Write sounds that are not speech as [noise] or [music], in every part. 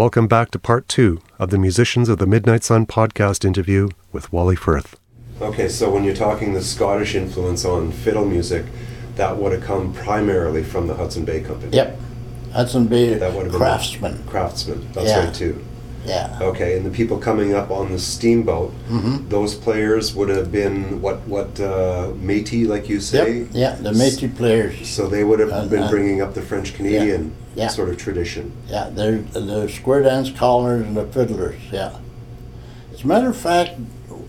Welcome back to part two of the Musicians of the Midnight Sun podcast interview with Wally Firth. Okay, so when you're talking the Scottish influence on fiddle music, that would have come primarily from the Hudson Bay Company. Yep. Hudson Bay That would have been craftsman. Craftsman, that's Yeah. right too. Yeah. Okay, and the people coming up on the steamboat, Mm-hmm. those players would have been what what uh, Métis, like you say. Yep. Yeah. The Métis players. So they would have And- been and- bringing up the French Canadian Yeah. sort of tradition. Yeah. They're the square dance callers and the fiddlers. Yeah. As a matter of fact,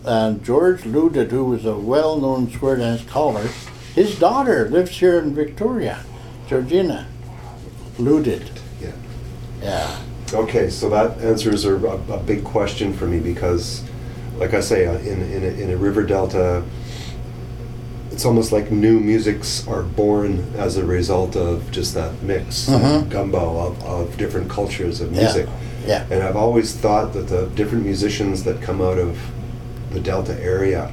uh, George Ludit, who was a well-known square dance caller, his daughter lives here in Victoria, Georgina Ludit. Yeah. Yeah. Okay, so that answers a, a, a big question for me because, like I say, uh, in in a, in a river delta, it's almost like new musics are born as a result of just that mix, Mhm. gumbo of, of different cultures of music. Yeah. yeah. And I've always thought that the different musicians that come out of the delta area,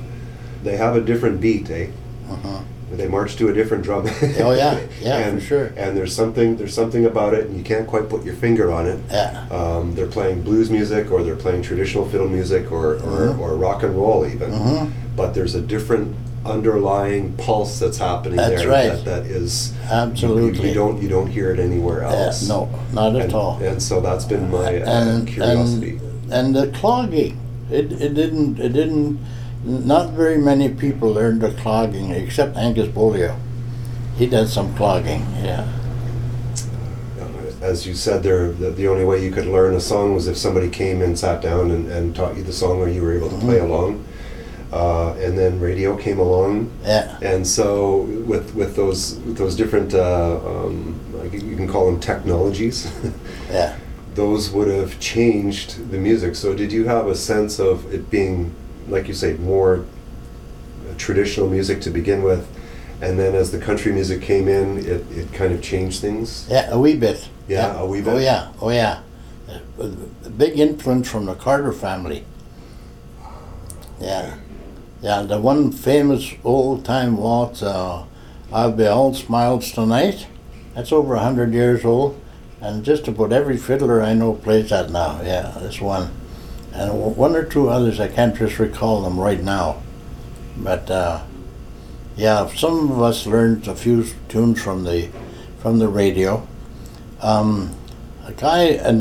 they have a different beat, eh? Uh-huh. They march to a different drum. Oh, yeah. [laughs] Yeah, and, for sure. And there's something there's something about it, and you can't quite put your finger on it. Yeah. Um, they're playing blues music, or they're playing traditional fiddle music, or, or, Mhm. or rock and roll even. Mhm. But there's a different underlying pulse that's happening That's there right. that, that is Absolutely. You, don't you don't hear it anywhere else. no, not at and, all. And so that's been my uh, and, curiosity. and and the clogging it, it didn't it didn't not very many people learned the clogging except Angus Beaulieu he did some clogging yeah Uh, as you said there, the, the only way you could learn a song was if somebody came and sat down and, and taught you the song, or you were able to play Mm-hmm. along. Uh, and then radio came along, yeah. And so with with those with those different uh, um, you can call them technologies, [laughs] yeah. those would have changed the music. So did you have a sense of it being, like you say, more traditional music to begin with, and then as the country music came in, it, it kind of changed things? yeah a wee bit. Yeah, a wee bit? oh yeah. Oh yeah. A big influence from the Carter family. Yeah yeah the one famous old time waltz uh, I'll be all smiles tonight that's over a hundred years old and just about every fiddler I know plays that now. Yeah, this one, and one or two others. I can't just recall them right now, but uh, yeah, some of us learned a few tunes from the from the radio. Um, a guy in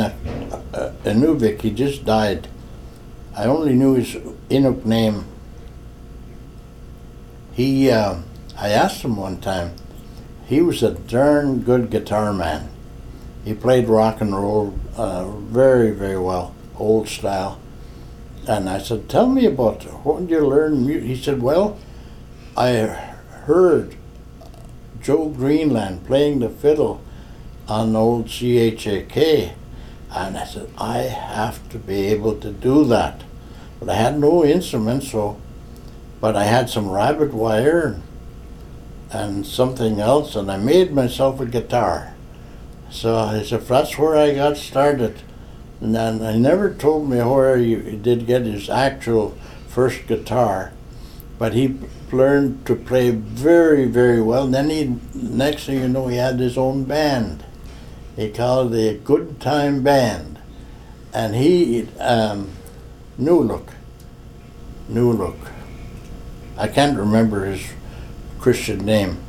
Inuvik, he just died. I only knew his Inuk name. He, uh, I asked him one time. He was a darn good guitar man. He played rock and roll uh, very, very well, old style. And I said, "Tell me about what did you learn?" mu-" He said, "Well, I heard Joe Greenland playing the fiddle on old CHAK, and I said, I have to be able to do that. But I had no instrument, so, but I had some rabbit wire and, something else, and I made myself a guitar. So I said, that's where I got started. And then I never told me where he he did get his actual first guitar, but he learned to play very, very well. And then he, next thing you know, he had his own band. He called it the Good Time Band, and he um, New Look, New Look. I can't remember his Christian name.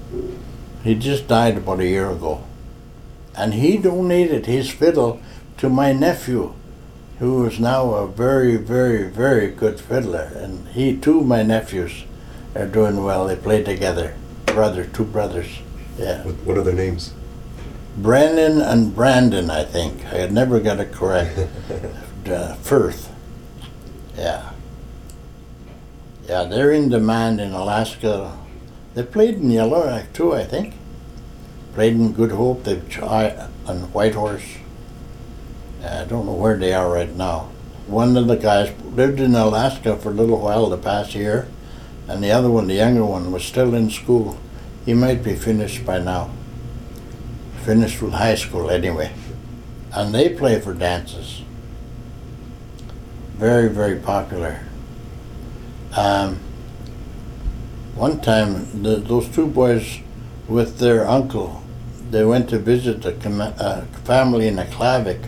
He just died about a year ago, and he donated his fiddle to my nephew, who is now a very, very, very good fiddler. And he too, my nephews, are doing well. They play together, brother, two brothers. Yeah. What, what are their names? Brennan and Brandon, I think. I had never got it correct. [laughs] uh, Firth. Yeah. Yeah, they're in demand in Alaska. They played in Yellowknife uh, too, I think. Played in Good Hope. They've tried on Whitehorse. I don't know where they are right now. One of the guys lived in Alaska for a little while the past year, and the other one, the younger one, was still in school. He might be finished by now finished with high school anyway. And they play for dances. Very, very popular. Um, one time, the, those two boys with their uncle, they went to visit a com- uh, family in Aklavik,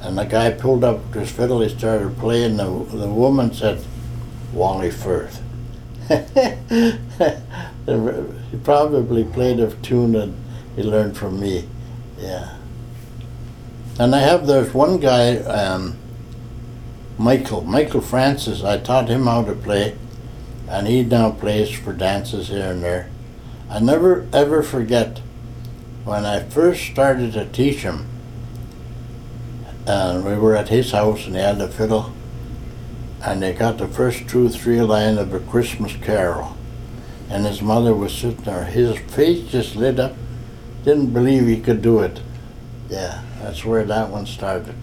And the guy pulled up his fiddle, he started playing. The, the woman said, Wally Firth. [laughs] he probably played a tune that he learned from me. Yeah. And I have, there's one guy, um, Michael, Michael Francis, I taught him how to play, and he now plays for dances here and there. I never ever forget when I first started to teach him, and we were at his house and he had a fiddle, and they got the first two, three line of a Christmas carol. And his mother was sitting there. His face just lit up. Didn't believe he could do it. Yeah, that's where that one started.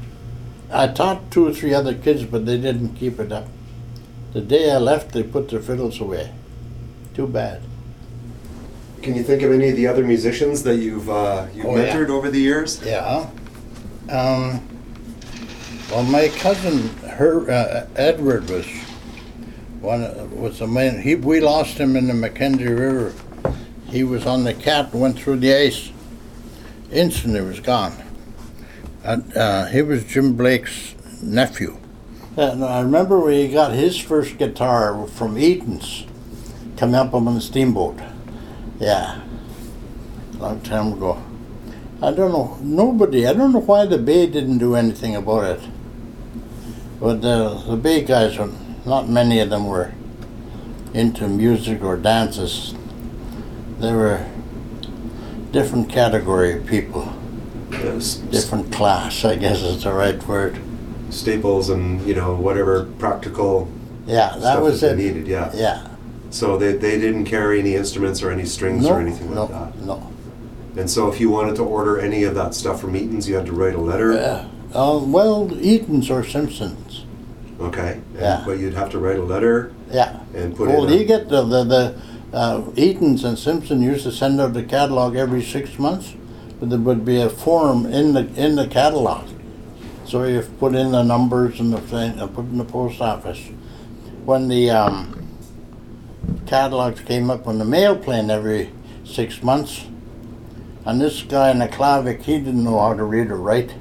I taught two or three other kids, but they didn't keep it up. The day I left, they put their fiddles away. Too bad. Can you think of any of the other musicians that you've uh, you've Oh, yeah. mentored over the years? Yeah. Um, well, my cousin, her uh, Edward was one was the man. He we lost him in the Mackenzie River. He was on the cat and went through the ice. Instantly was gone. And, uh, he was Jim Blake's nephew. And I remember when he got his first guitar from Eaton's, coming up on the steamboat. Yeah, a long time ago. I don't know, nobody, I don't know why the Bay didn't do anything about it. But the, the Bay guys, were, not many of them were into music or dances. They were different category of people, Different class, I guess is the right word. Staples and you know whatever practical Yeah, that stuff was that it. needed. Yeah. Yeah. So they, they didn't carry any instruments or any strings No, or anything no, like that. no. And so if you wanted to order any of that stuff from Eaton's, you had to write a letter. Yeah. Uh, well, Eaton's or Simpsons. Okay. And- Yeah. But you'd have to write a letter Yeah. and put Well, in. you a- get the the, the uh, Eaton's and Simpson used to send out the catalog every six months, there would be a form in the in the catalog. So you put in the numbers and the thing, and put in the post office. When the um, catalogs came up on the mail plane every six months, and this guy in the Klavic, he didn't know how to read or write.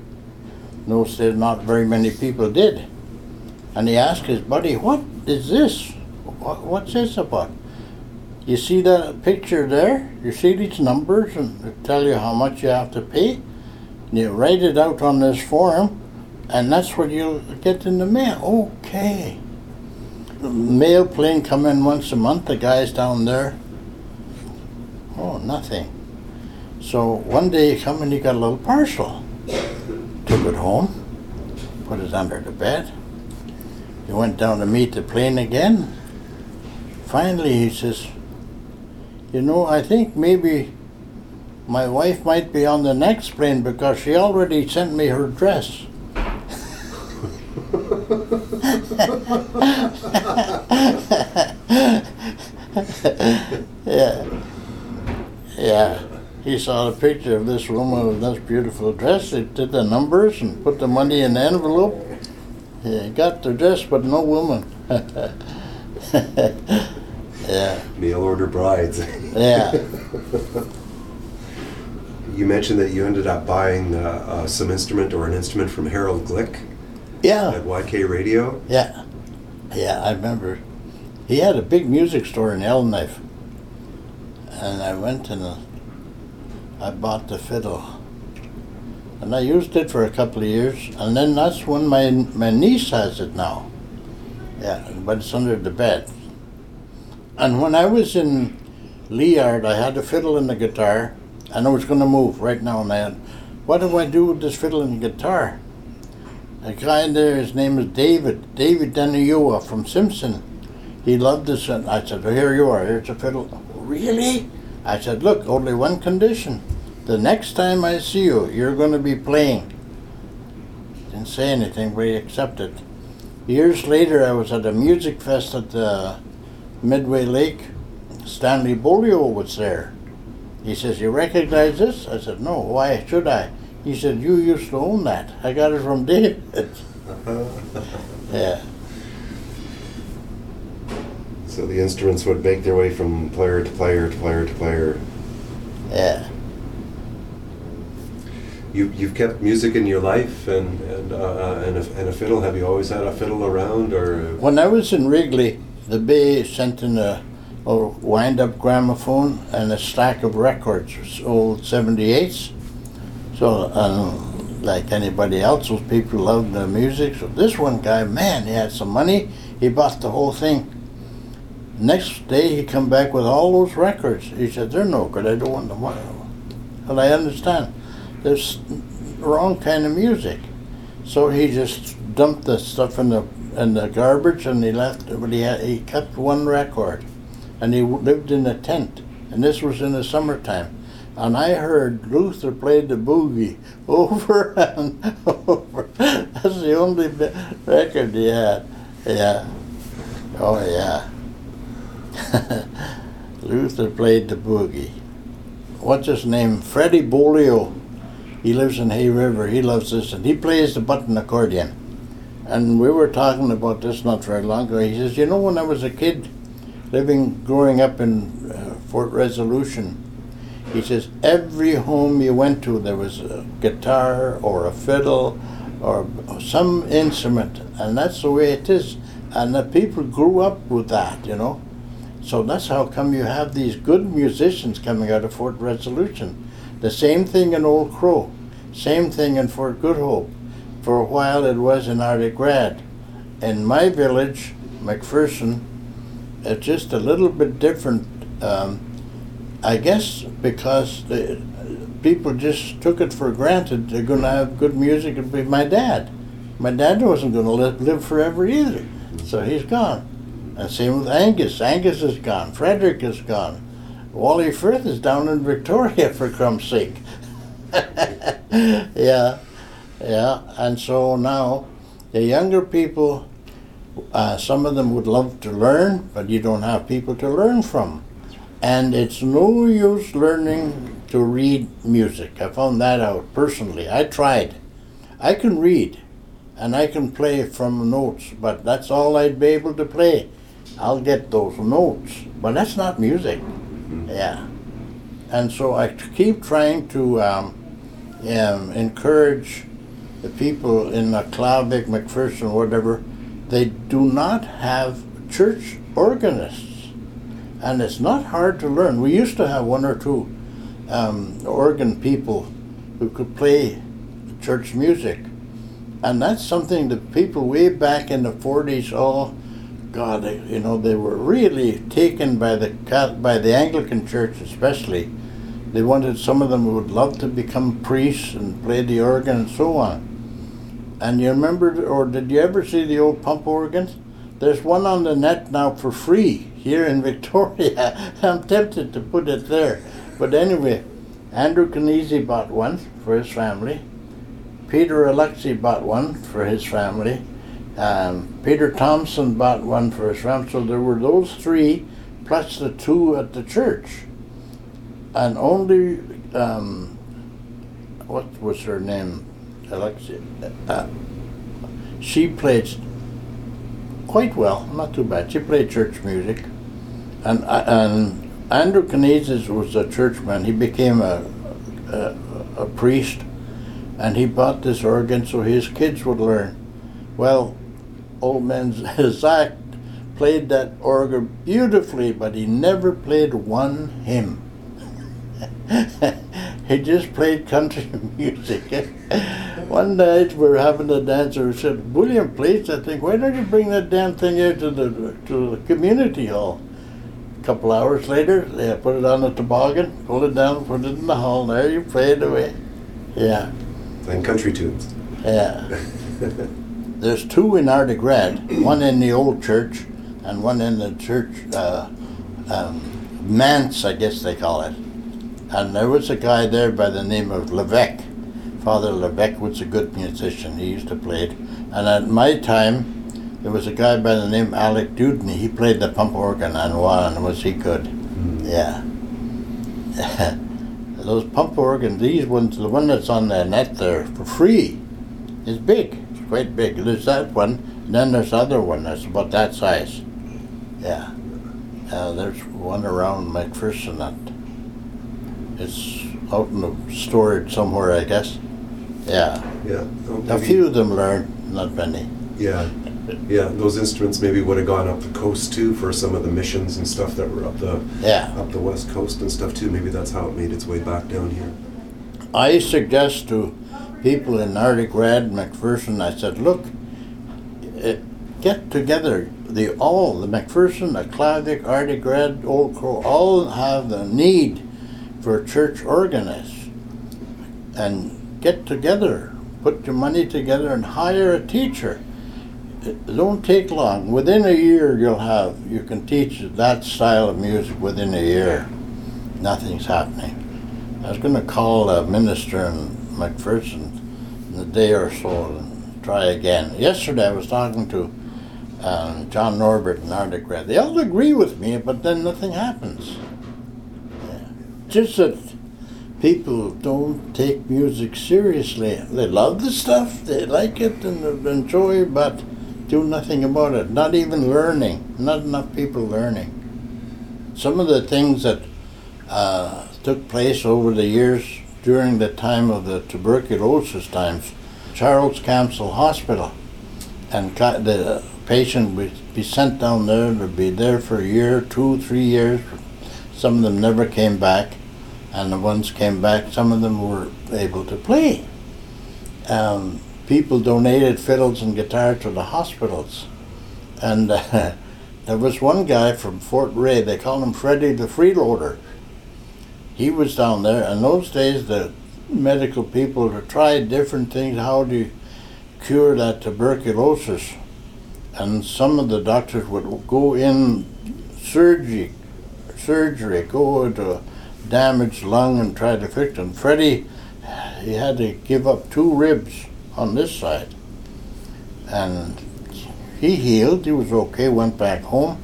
No, said not very many people did. And he asked his buddy, "What is this? What, what's this about?" You see that picture there? You see these numbers and they tell you how much you have to pay? You write it out on this form, and that's what you'll get in the mail. Okay. The mail plane come in once a month. The guys down there. Oh, nothing. So one day you come and you got a little parcel. Took it home, put it under the bed. You went down to meet the plane again. Finally, he says, You know, I think maybe my wife might be on the next plane because she already sent me her dress. [laughs] yeah. Yeah. He saw the picture of this woman with this beautiful dress. He did the numbers and put the money in the envelope. He got the dress, but no woman. [laughs] yeah. Mail order brides. Yeah. [laughs] you mentioned that you ended up buying uh, uh, some instrument or an instrument from Harold Glick Yeah. at YK Radio. Yeah, yeah, I remember. He had a big music store in Yellowknife, and I went and uh, I bought the fiddle, and I used it for a couple of years, and then that's when my my niece has it now. Yeah, but it's under the bed. And when I was in Liard, I had a fiddle and a guitar, and I was going to move right now then. What do I do with this fiddle and guitar? A guy in there, his name is David, David Denayua from Simpson. He loved this, and I said, well, here you are, here's a fiddle. Really? I said, look, only one condition. The next time I see you, you're going to be playing. Didn't say anything, but he accepted. Years later, I was at a music fest at uh, Midway Lake. Stanley Beaulieu was there. He says, you recognize this? I said, no, why should I? He said, you used to own that. I got it from David. [laughs] yeah. So the instruments would make their way from player to player to player to player. Yeah. you you've kept music in your life and and uh, and, a, and a fiddle. Have you always had a fiddle around or? When I was in Wrigley, the Bay sent in a, a wind-up gramophone and a stack of records, old 78s. So, um, like anybody else, those people loved the music. So this one guy, man, he had some money. He bought the whole thing. Next day, he come back with all those records. He said, "They're no good. I don't want them." Well, I understand. There's wrong kind of music. So he just dumped the stuff in the in the garbage, and he left. But he had, he kept one record, and he lived in a tent. And this was in the summertime. And I heard Luther play the boogie [laughs] over and over. That's the only record he had. Yeah. Oh yeah. [laughs] Luther played the boogie. What's his name? Freddie Beaulieu. He lives in Hay River. He loves this, and he plays the button accordion. And we were talking about this not very long ago. He says, "You know, when I was a kid, living, growing up in uh, Fort Resolution, he says every home you went to, there was a guitar or a fiddle or some instrument, and that's the way it is. And the people grew up with that, you know. So that's how come you have these good musicians coming out of Fort Resolution. The same thing in Old Crow, same thing in Fort Good Hope. For a while it was in Arctic Red. In my village, McPherson, it's just a little bit different. Um, I guess because the people just took it for granted they're going to have good music. It'd be my dad. My dad wasn't going to live, live forever either, so he's gone. And same with Angus. Angus is gone. Frederick is gone. Wally Firth is down in Victoria [laughs] for crumb's sake. [laughs] yeah, yeah. And so now the younger people, uh, some of them would love to learn, but you don't have people to learn from. And it's no use learning to read music. I found that out personally. I tried. I can read and I can play from notes, but that's all I'd be able to play. I'll get those notes, but that's not music. Yeah. And so I keep trying to um, um, encourage the people in McLeod, McPherson, whatever. They do not have church organists, and it's not hard to learn. We used to have one or two um, organ people who could play church music, and that's something that people way back in the 40s all God, you know, they were really taken by the by the Anglican Church, especially. They wanted some of them would love to become priests and play the organ and so on. And you remember, or did you ever see the old pump organs? There's one on the net now for free here in [laughs] Victoria. I'm tempted to put it there, but anyway, Andrew Canese bought one for his family. Peter Alexi bought one for his family. Um, Peter Thompson bought one for his family. So there were those three, plus the two at the church. And only, um, what was her name? Alexia. Uh, she played quite well, not too bad. She played church music. And, uh, and Andrew Canizes was a churchman. He became a, a, a priest and he bought this organ so his kids would learn. Well, old man [laughs] Zach played that organ beautifully, but he never played one hymn. [laughs] he just played country [laughs] music. One night we were having a dancer who said, William please, I think, Why don't you bring that damn thing out to the to the community hall? A couple hours later, they put it on the toboggan, pulled it down, put it in the hall. There you play it away. Yeah, And country tunes. yeah. [laughs] There's two in Arctic Red, one in the old church and one in the church, uh, um, manse, I guess they call it. And there was a guy there by the name of Levesque. Father Levesque was a good musician. He used to play it. And at my time, there was a guy by the name Alec Dudney. He played the pump organ, and one was he good. Yeah. [laughs] Those pump organs, these ones, the one that's on the net there for free, is big. It's quite big. There's that one, and then there's other one that's about that size. Yeah. Uh, there's one around McPherson that it's out in the storage somewhere, I guess. Yeah. Yeah. A maybe- few of them learned, not many. Yeah. Yeah, those instruments maybe would have gone up the coast too for some of the missions and stuff that were up the Yeah. up the west coast and stuff too. Maybe that's how it made its way back down here. I suggest to people in Arctic Red, McPherson, I said, look, eh, get together. The all the McPherson, the Clavic, Arctic Red, Old Crow, all have the need for church organists, and get together. Put your money together and hire a teacher. It don't take long. Within a year, you'll have you can teach that style of music within a year. Nothing's happening. I was going to call a minister in McPherson in a day or so and try again. Yesterday I was talking to um, John Norbert in Arctic Red. They all agree with me, but then nothing happens. Yeah. Just that people don't take music seriously. They love the stuff, they like it and enjoy, but do nothing about it. Not even learning. Not enough people learning. Some of the things that uh, took place over the years during the time of the tuberculosis times. Charles Camsell Hospital, and the patient would be sent down there to be there for a year, two, three years. Some of them never came back, and the ones came back, some of them were able to play. Um, people donated fiddles and guitars to the hospitals, and [laughs] uh, there was one guy from Fort Rae. They called him Freddie the Freeloader he was down there. In those days, the medical people had tried different things. How do you cure that tuberculosis? And some of the doctors would go in surgery, surgery, go into damaged lung and tried to fix it. Freddie, he had to give up two ribs on this side, and he healed. He was okay. Went back home,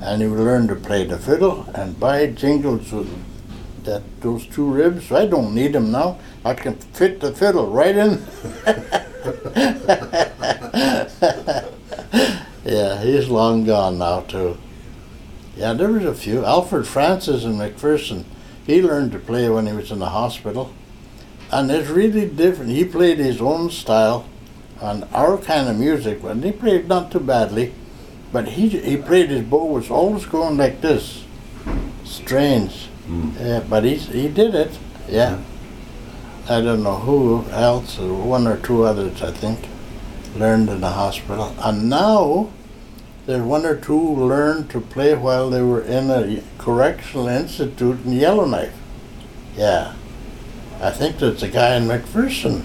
and he learned to play the fiddle. And by jingles with that those two ribs. I don't need them now. I can fit the fiddle right in. [laughs] yeah, he's long gone now too. Yeah, there was a few. Alfred Francis and McPherson. He learned to play when he was in the hospital, and it's really different. He played his own style, and our kind of music, but he played not too badly. But he he played his bow was always going like this. Strange. Hmm. Yeah, but he he did it. Yeah. I don't know who else, one or two others, I think, learned in the hospital. And now, there's one or two learned to play while they were in a correctional institute in Yellowknife. Yeah. I think there's a guy in McPherson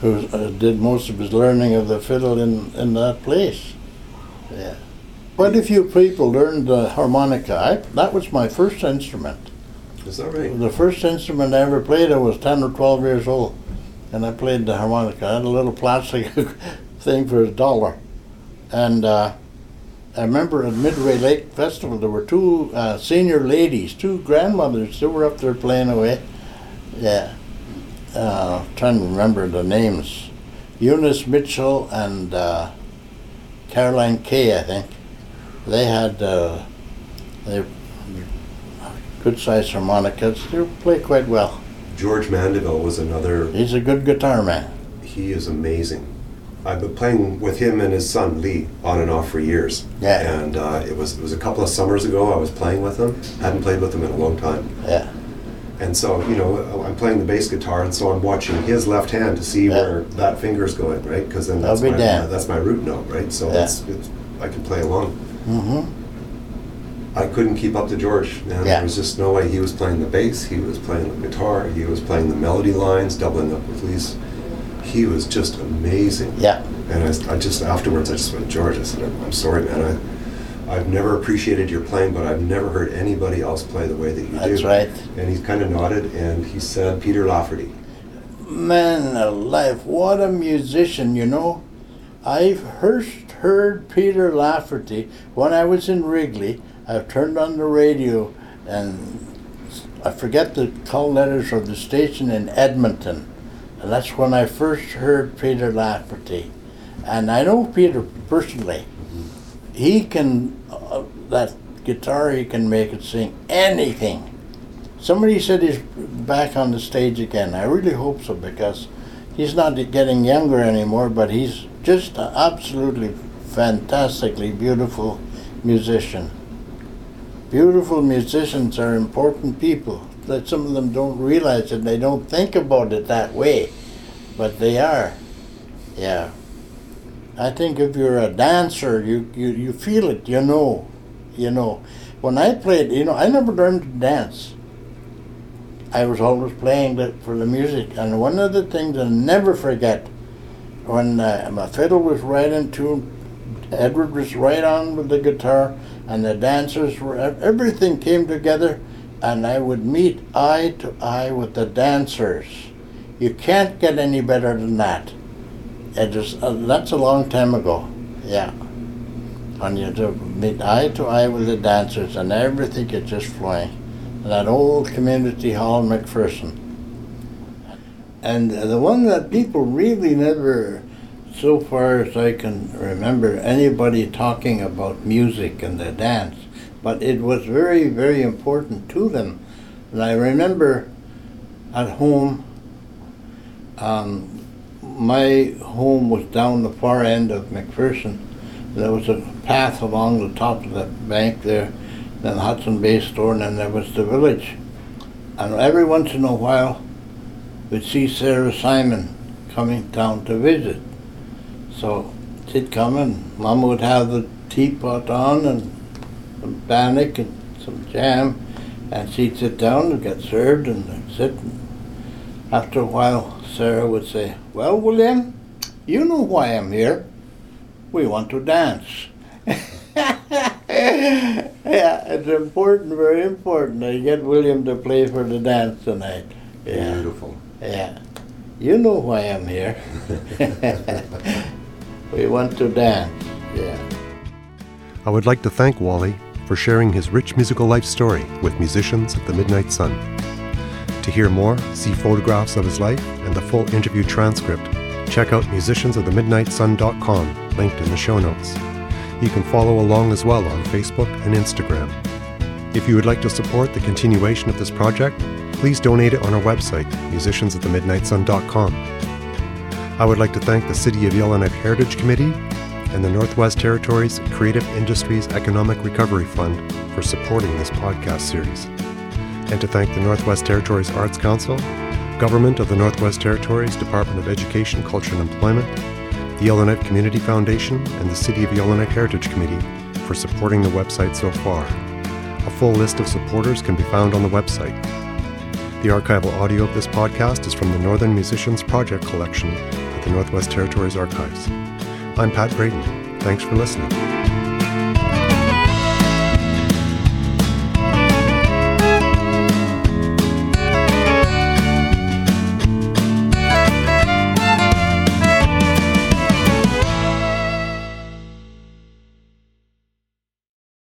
who uh, did most of his learning of the fiddle in, in that place. Yeah. Quite a few people learned the harmonica. I, that was my first instrument. Is that right? The first instrument I ever played, I was 10 or 12 years old, and I played the harmonica. I had a little plastic [laughs] thing for a dollar. And uh, I remember at Midway Lake Festival, there were two uh, senior ladies, two grandmothers, they were up there playing away. Yeah. Uh, trying to remember the names. Eunice Mitchell and uh, Caroline Kay, I think. They had uh, they good sized harmonicas. They play quite well. George Mandeville was another. He's a good guitar man. He is amazing. I've been playing with him and his son Lee on and off for years. Yeah. And uh, it was it was a couple of summers ago. I was playing with him. I hadn't played with him in a long time. Yeah. And so you know I'm playing the bass guitar, and so I'm watching his left hand to see Yeah. where that finger's going, right? Because then that's be my damned. that's my root note, right? So Yeah. it's I can play along. Mm-hmm. I couldn't keep up to George. Man, Yeah. There was just no way. He was playing the bass, he was playing the guitar, he was playing the melody lines, doubling up with Lee's. He was just amazing. Yeah. And I just afterwards, I just went, George. I said, I'm, I'm sorry, man. I, I've never appreciated your playing, but I've never heard anybody else play the way that you do. That's right. And he kind of nodded, and he said, Peter Lafferty. Man alive, what a musician, you know. I first heard Peter Lafferty when I was in Wrigley. I turned on the radio and I forget the call letters of the station in Edmonton. That's when I first heard Peter Lafferty. And I know Peter personally. He can, uh, that guitar, he can make it sing anything. Somebody said he's back on the stage again. I really hope so because he's not getting younger anymore, but he's just an absolutely fantastically beautiful musician. Beautiful musicians are important people. That some of them don't realize it. They don't think about it that way, but they are. Yeah. I think if you're a dancer, you, you, you feel it. You know, you know. When I played, you know, I never learned to dance. I was always playing the, for the music. And one of the things I never forget, when uh, my fiddle was right in tune, Edward was right on with the guitar, and the dancers were, everything came together, and I would meet eye to eye with the dancers. You can't get any better than that. It is, uh, that's a long time ago, yeah. And you to meet eye to eye with the dancers, and everything is just flowing that old community hall McPherson. And the one that people really never, so far as I can remember, anybody talking about music and the dance, but it was very, very important to them. And I remember at home, um, my home was down the far end of McPherson. There was a path along the top of the bank there then Hudson Bay store, and then there was the village. And every once in a while, we'd see Sarah Simon coming down to visit. So she'd come and Mom would have the teapot on and some bannock and some jam, and she'd sit down and get served and I'd sit. And after a while, Sarah would say, Well, William, you know why I'm here. We want to dance. [laughs] yeah, it's important, very important. I get William to play for the dance tonight. Yeah. Beautiful. Yeah. You know why I'm here. [laughs] [laughs] we want to dance. Yeah. I would like to thank Wally for sharing his rich musical life story with musicians of the Midnight Sun. To hear more, see photographs of his life and the full interview transcript, check out musiciansofthemidnightsun.com, linked in the show notes. You can follow along as well on Facebook and Instagram. If you would like to support the continuation of this project, please donate it on our website, musiciansofthemidnightsun.com. I would like to thank the City of Yellowknife Heritage Committee and the Northwest Territories Creative Industries Economic Recovery Fund for supporting this podcast series. And to thank the Northwest Territories Arts Council, Government of the Northwest Territories Department of Education, Culture and Employment, the Yellowknife Community Foundation, and the City of Yellowknife Heritage Committee for supporting the website so far. A full list of supporters can be found on the website. The archival audio of this podcast is from the Northern Musicians Project collection at the Northwest Territories Archives. I'm Pat Braden. Thanks for listening.